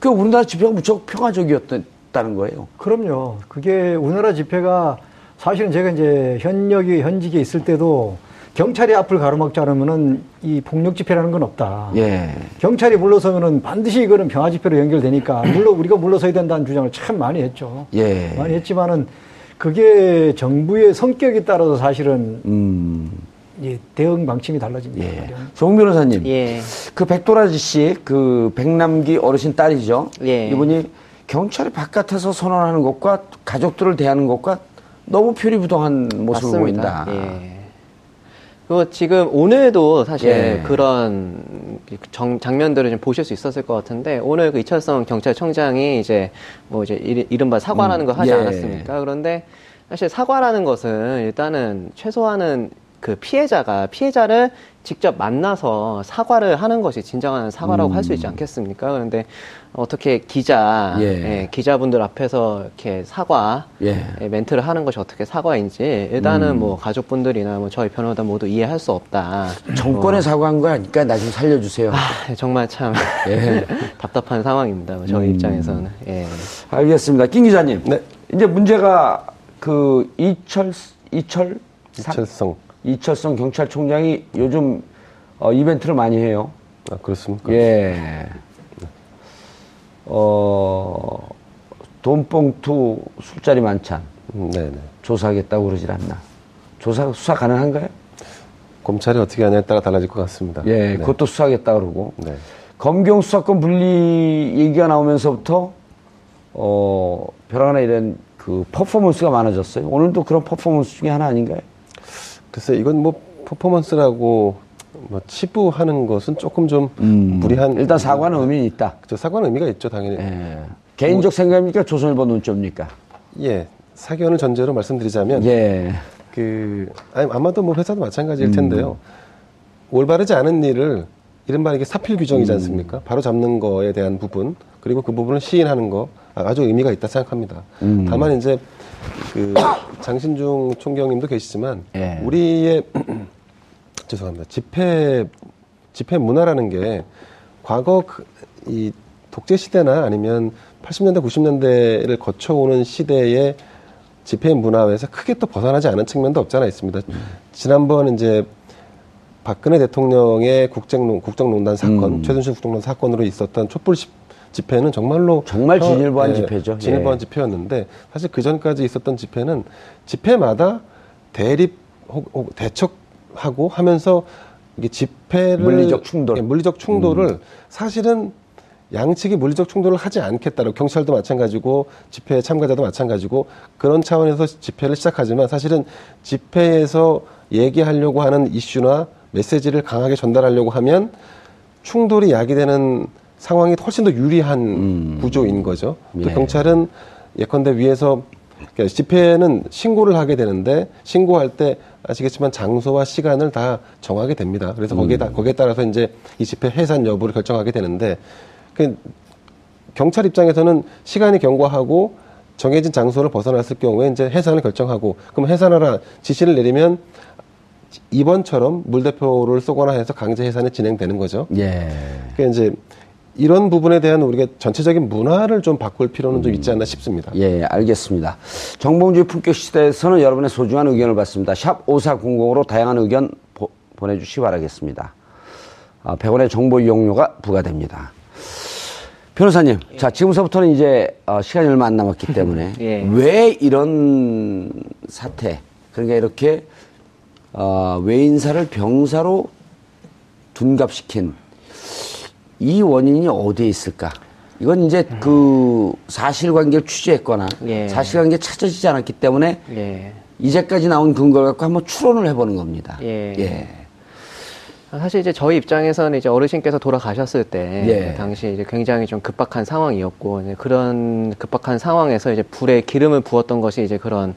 그 우리나라 집회가 무척 평화적이었다는 거예요. 그럼요. 그게 우리나라 집회가 사실은 제가 이제 현역이 현직에 있을 때도 경찰이 앞을 가로막지 않으면은 이 폭력 집회라는 건 없다. 예. 경찰이 물러서면은 반드시 이거는 평화 집회로 연결되니까 물론 우리가 물러서야 된다는 주장을 참 많이 했죠. 예. 많이 했지만은 그게 정부의 성격에 따라서 사실은 음. 예, 대응 방침이 달라집니다. 예. 정 변호사님. 예. 그 백도라지 씨, 그 백남기 어르신 딸이죠. 예. 이분이 경찰이 바깥에서 선언하는 것과 가족들을 대하는 것과 너무 표리부동한 모습을 보인다. 예. 그 지금 오늘도 사실 예. 그런 정- 장면들을 좀 보실 수 있었을 것 같은데 오늘 그 이철성 경찰청장이 이제 뭐 이제 이- 이른바 사과라는 음, 걸 하지 예. 않았습니까? 그런데 사실 사과라는 것은 일단은 최소한은 그 피해자가 피해자를 직접 만나서 사과를 하는 것이 진정한 사과라고 할수 있지 않겠습니까? 그런데 어떻게 기자, 예. 예, 기자분들 앞에서 이렇게 사과 예. 예, 멘트를 하는 것이 어떻게 사과인지 일단은 음. 뭐 가족분들이나 뭐 저희 변호사 모두 이해할 수 없다. 정권에 어, 사과한 거 아니까 나 좀 살려주세요. 아, 정말 참 예. 답답한 상황입니다. 뭐 저희 음. 입장에서는. 예. 알겠습니다. 김 기자님. 네. 이제 문제가 그 이철, 이철, 이철성. 이철성 경찰총장이 요즘 어, 이벤트를 많이 해요. 아, 그렇습니까? 예. 어, 돈봉투 술자리 만찬 음, 네네. 조사하겠다고 그러질 않나. 조사, 수사 가능한가요? 검찰이 어떻게 하냐에 따라 달라질 것 같습니다. 예, 네. 그것도 수사하겠다 그러고. 네. 검경 수사권 분리 얘기가 나오면서부터, 어, 벼랑나 이런 그 퍼포먼스가 많아졌어요. 오늘도 그런 퍼포먼스 중에 하나 아닌가요? 글쎄, 이건 뭐 퍼포먼스라고 뭐 치부하는 것은 조금 좀 무리한. 음. 일단 사과는 의미는 있다. 저 사과는 의미가 있죠, 당연히. 예. 개인적 생각입니까? 조선일보 논조입니까? 예. 사견을 전제로 말씀드리자면. 예. 그, 아니, 아마도 뭐 회사도 마찬가지일 음. 텐데요. 올바르지 않은 일을 이른바 이게 사필 규정이지 음. 않습니까? 바로 잡는 거에 대한 부분, 그리고 그 부분을 시인하는 거 아주 의미가 있다 생각합니다. 음. 다만 이제 그 장신중 총경님도 계시지만 예. 우리의 죄송합니다. 집회 집회 문화라는 게 과거 그, 이 독재 시대나 아니면 80년대 90년대를 거쳐오는 시대의 집회 문화에서 크게 또 벗어나지 않은 측면도 없잖아 있습니다. 지난번 이제 박근혜 대통령의 국정농, 국정농단 사건, 음. 최순실 국정농단 사건으로 있었던 촛불 집- 집회는 정말로 정말 혀- 진일보한 예, 집회죠. 진일보한 예. 집회였는데 사실 그 전까지 있었던 집회는 집회마다 대립 혹, 혹 대척하고 하면서 이게 집회를 물리적 충돌. 예, 물리적 충돌을 사실은 양측이 물리적 충돌을 하지 않겠다고 경찰도 마찬가지고 집회 참가자도 마찬가지고 그런 차원에서 집회를 시작하지만 사실은 집회에서 얘기하려고 하는 이슈나 메시지를 강하게 전달하려고 하면 충돌이 야기되는 상황이 훨씬 더 유리한 구조인 거죠. 또 예. 경찰은 예컨대 위에서 그러니까 집회는 신고를 하게 되는데 신고할 때 아시겠지만 장소와 시간을 다 정하게 됩니다. 그래서 거기에, 다, 거기에 따라서 이제 이 집회 해산 여부를 결정하게 되는데 그 경찰 입장에서는 시간이 경과하고 정해진 장소를 벗어났을 경우에 이제 해산을 결정하고 그럼 해산하라 지시를 내리면 이번처럼 물대포를 쏘거나 해서 강제 해산이 진행되는 거죠. 예. 그러니까 이제 이런 부분에 대한 우리가 전체적인 문화를 좀 바꿀 필요는 좀 있지 않나 싶습니다. 예, 알겠습니다. 정봉주의 품격 시대에서는 여러분의 소중한 의견을 받습니다. 샵 5400으로 다양한 의견 보, 보내주시기 바라겠습니다. 아, 100원의 정보 이용료가 부과됩니다. 변호사님, 자, 지금서부터는 이제 어, 시간이 얼마 안 남았기 때문에 예. 왜 이런 사태, 그러니까 이렇게 어, 외인사를 병사로 둔갑시킨 이 원인이 어디에 있을까? 이건 이제 그 사실관계를 취재했거나 예. 사실관계 찾아지지 않았기 때문에 예. 이제까지 나온 근거를 갖고 한번 추론을 해보는 겁니다. 예. 예. 사실 이제 저희 입장에서는 이제 어르신께서 돌아가셨을 때 예. 그 당시 이제 굉장히 좀 급박한 상황이었고 이제 그런 급박한 상황에서 이제 불에 기름을 부었던 것이 이제 그런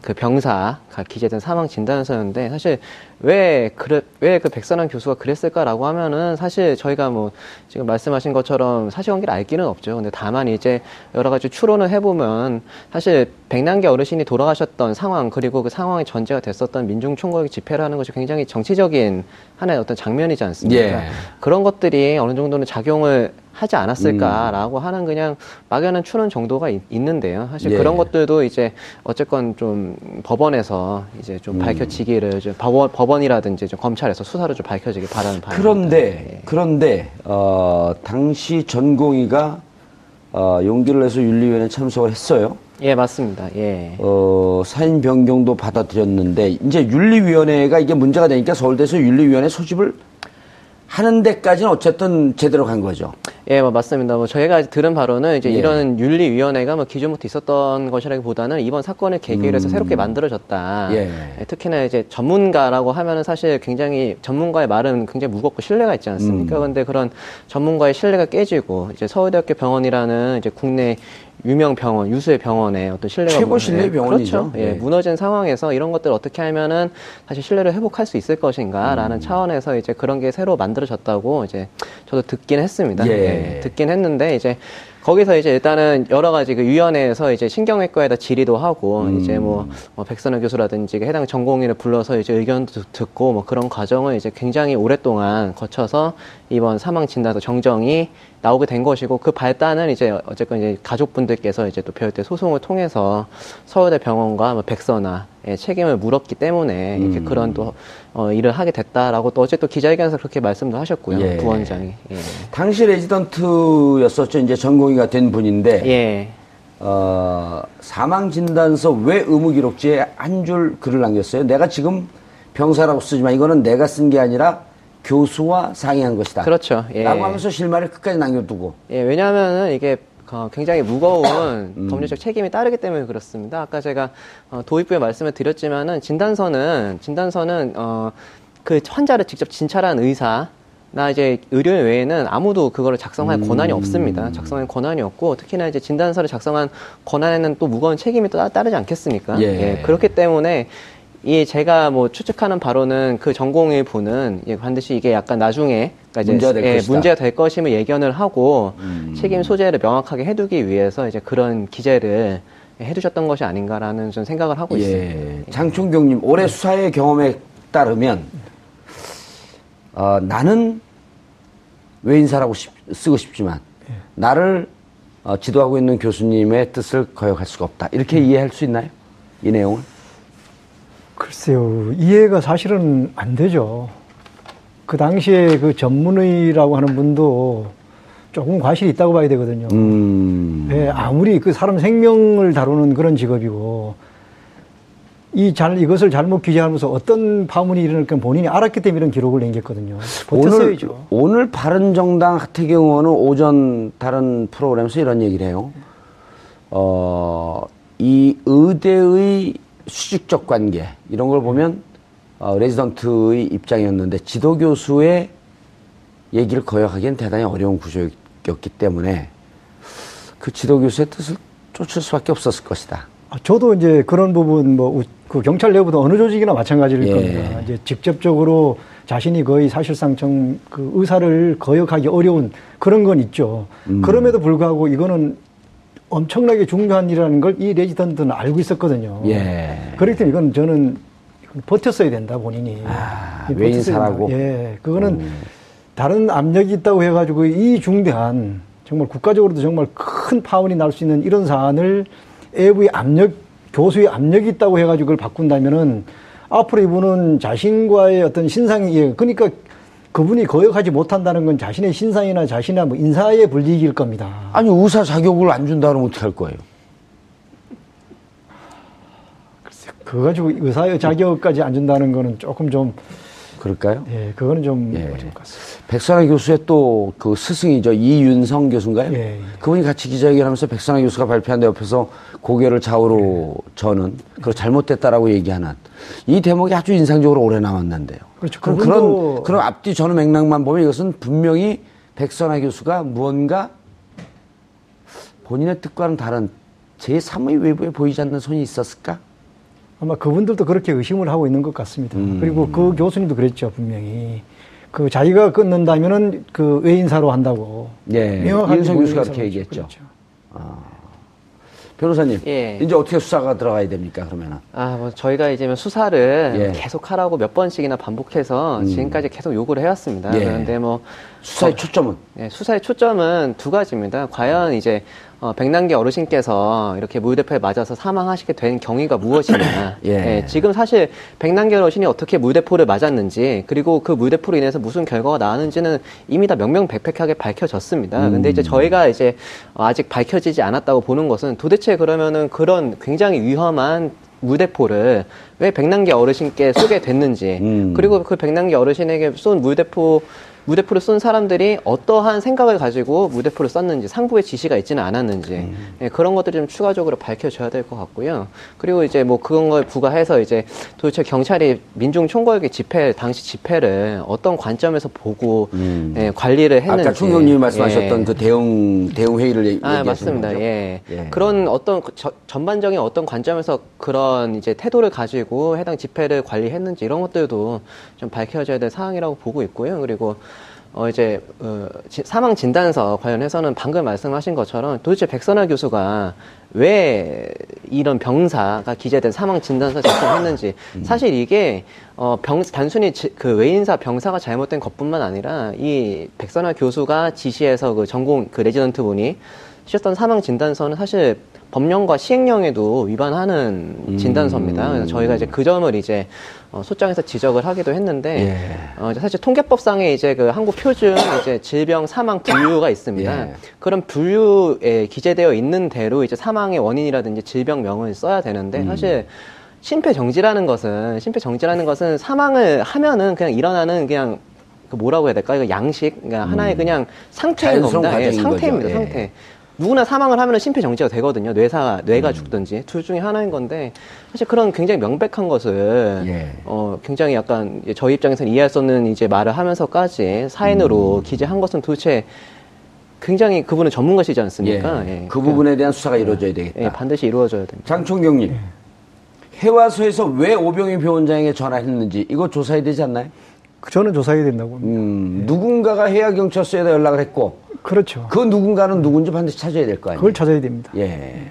그 병사가 기재된 사망 진단서였는데 사실 왜 그래 왜그 백선환 교수가 그랬을까라고 하면은 사실 저희가 뭐 지금 말씀하신 것처럼 사실관계를 알 길은 없죠. 근데 다만 이제 여러 가지 추론을 해보면 사실 백남기 어르신이 돌아가셨던 상황 그리고 그 상황이 전제가 됐었던 민중 총궐기 집회라는 것이 굉장히 정치적인 하나의 어떤 장면이지 않습니까? 예. 그런 것들이 어느 정도는 작용을 하지 않았을까라고 하는 그냥 막연한 추론 정도가 있, 는데요 사실 예. 그런 것들도 이제 어쨌건 좀 법원에서 이제 좀 밝혀지기를 좀 법원, 법원이라든지 좀 검찰에서 수사를 좀 밝혀지길 바라는 바입니다. 그런데 그런데 어, 당시 전공의가 어, 용기를 내서 윤리위원회 참석을 했어요. 예, 맞습니다. 예. 어, 사인 변경도 받아들였는데 이제 윤리위원회가 이게 문제가 되니까 서울대에서 윤리위원회 소집을 하는 데까지는 어쨌든 제대로 간 거죠. 예, 뭐 맞습니다. 뭐 저희가 들은 바로는 이제 예. 이런 윤리위원회가 뭐 기존부터 있었던 것이라기보다는 이번 사건을 계기로 해서 음. 새롭게 만들어졌다. 예. 예, 특히나 이제 전문가라고 하면은 사실 굉장히 전문가의 말은 굉장히 무겁고 신뢰가 있지 않습니까? 음. 그런데 그런 전문가의 신뢰가 깨지고 이제 서울대학교 병원이라는 이제 국내 유명 병원, 유수의 병원의 어떤 신뢰가 최고 무- 신뢰의 예, 병원이죠. 그렇죠. 예, 예. 무너진 상황에서 이런 것들을 어떻게 하면은 다시 신뢰를 회복할 수 있을 것인가라는 음. 차원에서 이제 그런 게 새로 만들어졌다고 이제 저도 듣긴 했습니다. 예. 예, 듣긴 했는데 이제 거기서 이제 일단은 여러 가지 그 위원회에서 이제 신경외과에다 질의도 하고 음. 이제 뭐, 뭐 백선우 교수라든지 그 해당 전공의를 불러서 이제 의견도 듣- 듣고 뭐 그런 과정을 이제 굉장히 오랫동안 거쳐서 이번 사망 진단서 정정이 나오게 된 것이고 그 발단은 이제 어쨌건 이제 가족분들께서 이제 또 별대 소송을 통해서 서울대 병원과 뭐 백선아의 책임을 물었기 때문에 이렇게 음. 그런 또 어, 일을 하게 됐다라고 또 어제 또 기자회견에서 그렇게 말씀도 하셨고요 예. 부원장이 예. 당시 레지던트였었죠. 이제 전공의가 된 분인데 예. 어, 사망 진단서 외 의무 기록지에 한 줄 글을 남겼어요. 내가 지금 병사라고 쓰지만 이거는 내가 쓴 게 아니라 교수와 상의한 것이다. 그렇죠. 예. 라고 하면서 실마리를 끝까지 남겨두고. 예, 왜냐하면은 이게 어, 굉장히 무거운 음. 법률적 책임이 따르기 때문에 그렇습니다. 아까 제가 어, 도입부에 말씀을 드렸지만은 진단서는 진단서는 어, 그 환자를 직접 진찰한 의사 나 이제 의료인 외에는 아무도 그거를 작성할 음. 권한이 없습니다. 작성할 권한이 없고 특히나 이제 진단서를 작성한 권한에는 또 무거운 책임이 또 따- 따르지 않겠습니까? 예. 그렇기 때문에 이 제가 뭐 추측하는 바로는 그 전공의 분은 예, 반드시 이게 약간 나중에 그러니까 이제 문제가 될 예. 문제가 될 것임을 예견을 하고 음. 책임 소재를 명확하게 해두기 위해서 이제 그런 기재를 해두셨던 것이 아닌가라는 좀 생각을 하고 있습니다. 예. 장충경님, 올해 수사의 경험에 따르면, 어, 나는 외인사라고 싶- 쓰고 싶지만, 나를 어, 지도하고 있는 교수님의 뜻을 거역할 수가 없다. 이렇게 이해할 수 있나요? 이 내용을? 글쎄요, 이해가 사실은 안 되죠. 그 당시에 그 전문의라고 하는 분도 조금 과실이 있다고 봐야 되거든요. 음. 예, 아무리 그 사람 생명을 다루는 그런 직업이고, 이 잘, 이것을 잘못 기재하면서 어떤 파문이 일어날 건 본인이 알았기 때문에 이런 기록을 남겼거든요. 오늘. 오늘 바른정당 하태경 의원은 오전 다른 프로그램에서 이런 얘기를 해요. 어, 이 의대의 수직적 관계, 이런 걸 보면, 어, 레지던트의 입장이었는데, 지도 교수의 얘기를 거역하기엔 대단히 어려운 구조였기 때문에, 그 지도 교수의 뜻을 쫓을 수밖에 없었을 것이다. 아, 저도 이제 그런 부분 뭐, 우- 그 경찰 내부도 어느 조직이나 마찬가지일 예. 겁니다. 이제 직접적으로 자신이 거의 사실상 좀그 의사를 거역하기 어려운 그런 건 있죠. 음. 그럼에도 불구하고 이거는 엄청나게 중요한 일이라는 걸 이 레지던트는 알고 있었거든요. 예. 그렇기 때문에 이건 저는 버텼어야 된다, 본인이. 아, 이 외인사라고? 예. 그거는 음. 다른 압력이 있다고 해가지고 이 중대한 정말 국가적으로도 정말 큰 파원이 날 수 있는 이런 사안을 외부의 압력, 교수의 압력이 있다고 해가지고 그걸 바꾼다면은 앞으로 이분은 자신과의 어떤 신상이, 예, 그러니까 그분이 거역하지 못한다는 건 자신의 신상이나 자신의 뭐 인사에 불이익일 겁니다. 아니, 의사 자격을 안 준다 그러면 어떻게 할 거예요? 그거 가지고 의사의 자격까지 안 준다는 거는 조금 좀, 그럴까요? 예, 그거는 좀 예. 어려울 것 같습니다. 백선아 교수의 또 그 스승이죠. 이윤성 교수인가요? 예, 예. 그분이 같이 기자회견하면서 백선아 교수가 발표한 데 옆에서 고개를 좌우로 저는 그거 잘못됐다라고 얘기하는 이 대목이 아주 인상적으로 오래 남았는데요. 그렇죠. 그럼 그런 그런 앞뒤 전후 맥락만 보면 이것은 분명히 백선아 교수가 무언가 본인의 뜻과는 다른 제3의 외부에 보이지 않는 손이 있었을까? 아마 그분들도 그렇게 의심을 하고 있는 것 같습니다. 음. 그리고 그 교수님도 그랬죠, 분명히. 그 자기가 끊는다면은 그 외인사로 한다고. 예. 보이는 교수가 그렇게. 얘기했죠. 그렇죠. 변호사님, 예. 이제 어떻게 수사가 들어가야 됩니까? 그러면은 아, 뭐 저희가 이제 수사를 예. 계속 하라고 몇 번씩이나 반복해서 음. 지금까지 계속 요구를 해왔습니다. 예. 그런데 뭐 수사의 초점은 예, 수사의 초점은 두 가지입니다. 과연 이제 어, 백남기 어르신께서 이렇게 물대포에 맞아서 사망하시게 된 경위가 무엇이냐. 예. 예, 지금 사실 백남기 어르신이 어떻게 물대포를 맞았는지 그리고 그 물대포로 인해서 무슨 결과가 나왔는지는 이미 다 명명백백하게 밝혀졌습니다. 음. 근데 이제 저희가 이제 아직 밝혀지지 않았다고 보는 것은 도대체 그러면은 그런 굉장히 위험한 물대포를 왜 백남기 어르신께 쏘게 됐는지 음. 그리고 그 백남기 어르신에게 쏜 물대포 무대포를 쏜 사람들이 어떠한 생각을 가지고 무대포를 쐈는지 상부의 지시가 있지는 않았는지 음. 예, 그런 것들이 좀 추가적으로 밝혀져야 될 것 같고요. 그리고 이제 뭐 그런 걸 부과해서 이제 도대체 경찰이 민중 총궐기 집회 당시 집회를 어떤 관점에서 보고 예, 관리를 했는지 음. 아까 총경님이 말씀하셨던 예. 그 대응 대응 회의를 얘기- 아, 맞습니다. 예. 예. 그런 어떤 그 저- 전반적인 어떤 관점에서 그런 이제 태도를 가지고 해당 집회를 관리했는지 이런 것들도 좀 밝혀져야 될 사항이라고 보고 있고요. 그리고 어 이제 어, 지- 사망 진단서 관련해서는 방금 말씀하신 것처럼 도대체 백선하 교수가 왜 이런 병사가 기재된 사망 진단서 제출했는지. 사실 이게 어, 병, 단순히 지- 그 외인사 병사가 잘못된 것뿐만 아니라 이 백선하 교수가 지시해서 그 전공 그 레지던트 분이 쓰셨던 사망 진단서는 사실 법령과 시행령에도 위반하는 진단서입니다. 그래서 저희가 이제 그 점을 이제 어, 소장에서 지적을 하기도 했는데 예. 어, 사실 통계법상에 이제 그 한국 표준 이제 질병 사망 분류가 있습니다. 예. 그런 분류에 기재되어 있는 대로 이제 사망의 원인이라든지 질병 명을 써야 되는데 사실 심폐정지라는 것은 심폐정지라는 것은 사망을 하면은 그냥 일어나는 그냥 그 뭐라고 해야 될까? 이거 양식, 그러니까 하나의 그냥 상태인 겁니다. 예, 상태입니다. 거죠. 예. 상태. 누구나 사망을 하면 심폐정지가 되거든요. 뇌사, 음. 뇌가 죽든지 둘 중에 하나인 건데 사실 그런 굉장히 명백한 것을 예. 어 굉장히 약간 저희 입장에서는 이해할 수 없는 이제 말을 하면서까지 사인으로 음. 기재한 것은 도대체 굉장히 그분은 전문가시지 않습니까? 예. 예. 그 부분에 대한 수사가 이루어져야 되겠다. 예, 반드시 이루어져야 됩니다. 장총경님, 해와소에서 왜 오병희 병원장에게 전화했는지 이거 조사해야 되지 않나요? 그 저는 조사해야 된다고 봅니다. 음, 누군가가 해양경찰서에다 연락을 했고 그렇죠. 그 누군가는 누군지 반드시 찾아야 될 거 아니에요? 그걸 찾아야 됩니다. 예.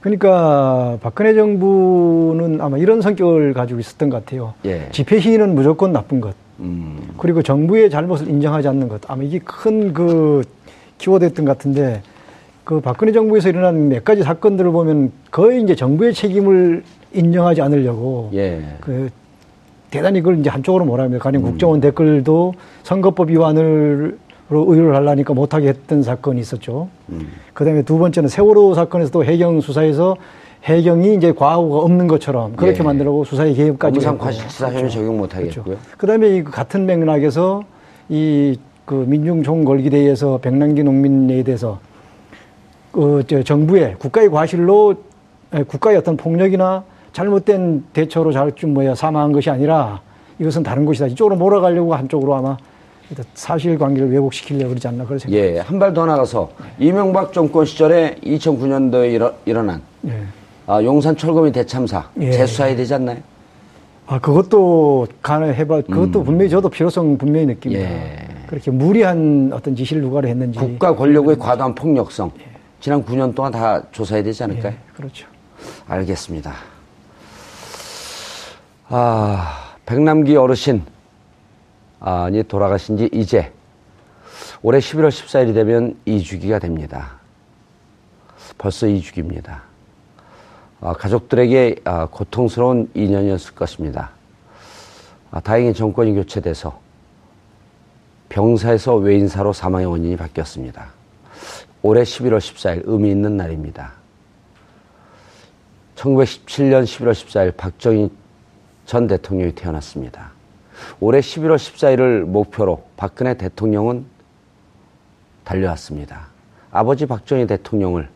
그러니까 박근혜 정부는 아마 이런 성격을 가지고 있었던 것 같아요. 예. 집회 시위는 무조건 나쁜 것. 음. 그리고 정부의 잘못을 인정하지 않는 것. 아마 이게 큰 그 키워드였던 것 같은데 그 박근혜 정부에서 일어난 몇 가지 사건들을 보면 거의 이제 정부의 책임을 인정하지 않으려고 예. 그 대단히 그걸 이제 한쪽으로 몰아갑니다. 가령 국정원 댓글도 선거법 위반으로 의뢰를 하려니까 못하게 했던 사건이 있었죠. 그 다음에 두 번째는 세월호 사건에서도 해경 수사에서 해경이 이제 과오가 없는 것처럼 그렇게 예. 만들고 수사의 개입까지. 업무상. 과실치사 혐의 적용 못 하겠고요. 그렇죠. 그다음에 이 같은 맥락에서 이 그 민중총 걸기대회에서 백남기 농민에 대해서 그저 정부의 국가의 과실로 에, 국가의 어떤 폭력이나 잘못된 대처로 잘좀 뭐야 사망한 것이 아니라 이것은 다른 것이다. 이쪽으로 몰아가려고 한쪽으로 아마 사실관계를 왜곡시키려고 그러지 않나 그런 생각. 예, 한 발 더 나가서 이명박 정권 시절에 2009년도에 일어, 일어난 예. 아, 용산 철거미 대참사 예. 재수사해야 되지 않나요? 아 그것도 가능해봐. 그것도 분명히 저도 필요성 분명히 느낍니다. 음. 예. 그렇게 무리한 어떤 지시를 누가 했는지. 국가 권력의 과도한 폭력성 지난 9년 동안 다 조사해야 되지 않을까요? 예, 그렇죠. 알겠습니다. 아, 백남기 어르신, 아, 이 돌아가신 지 이제 올해 11월 14일이 되면 2주기가 됩니다. 벌써 2주기입니다. 아, 가족들에게 아, 고통스러운 2년이었을 것입니다. 아, 다행히 정권이 교체돼서 병사에서 외인사로 사망의 원인이 바뀌었습니다. 올해 11월 14일 의미 있는 날입니다. 1917년 11월 14일 박정희 전 대통령이 태어났습니다. 올해 11월 14일을 목표로 박근혜 대통령은 달려왔습니다. 아버지 박정희 대통령을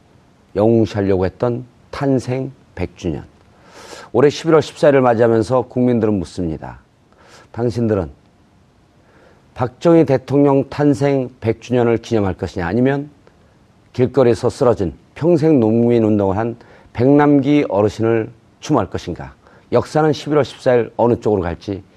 영웅시하려고 했던 탄생 100주년. 올해 11월 14일을 맞이하면서 국민들은 묻습니다. 당신들은 박정희 대통령 탄생 100주년을 기념할 것이냐 아니면 길거리에서 쓰러진 평생 농민 운동을 한 백남기 어르신을 추모할 것인가? 역사는 11월 14일 어느 쪽으로 갈지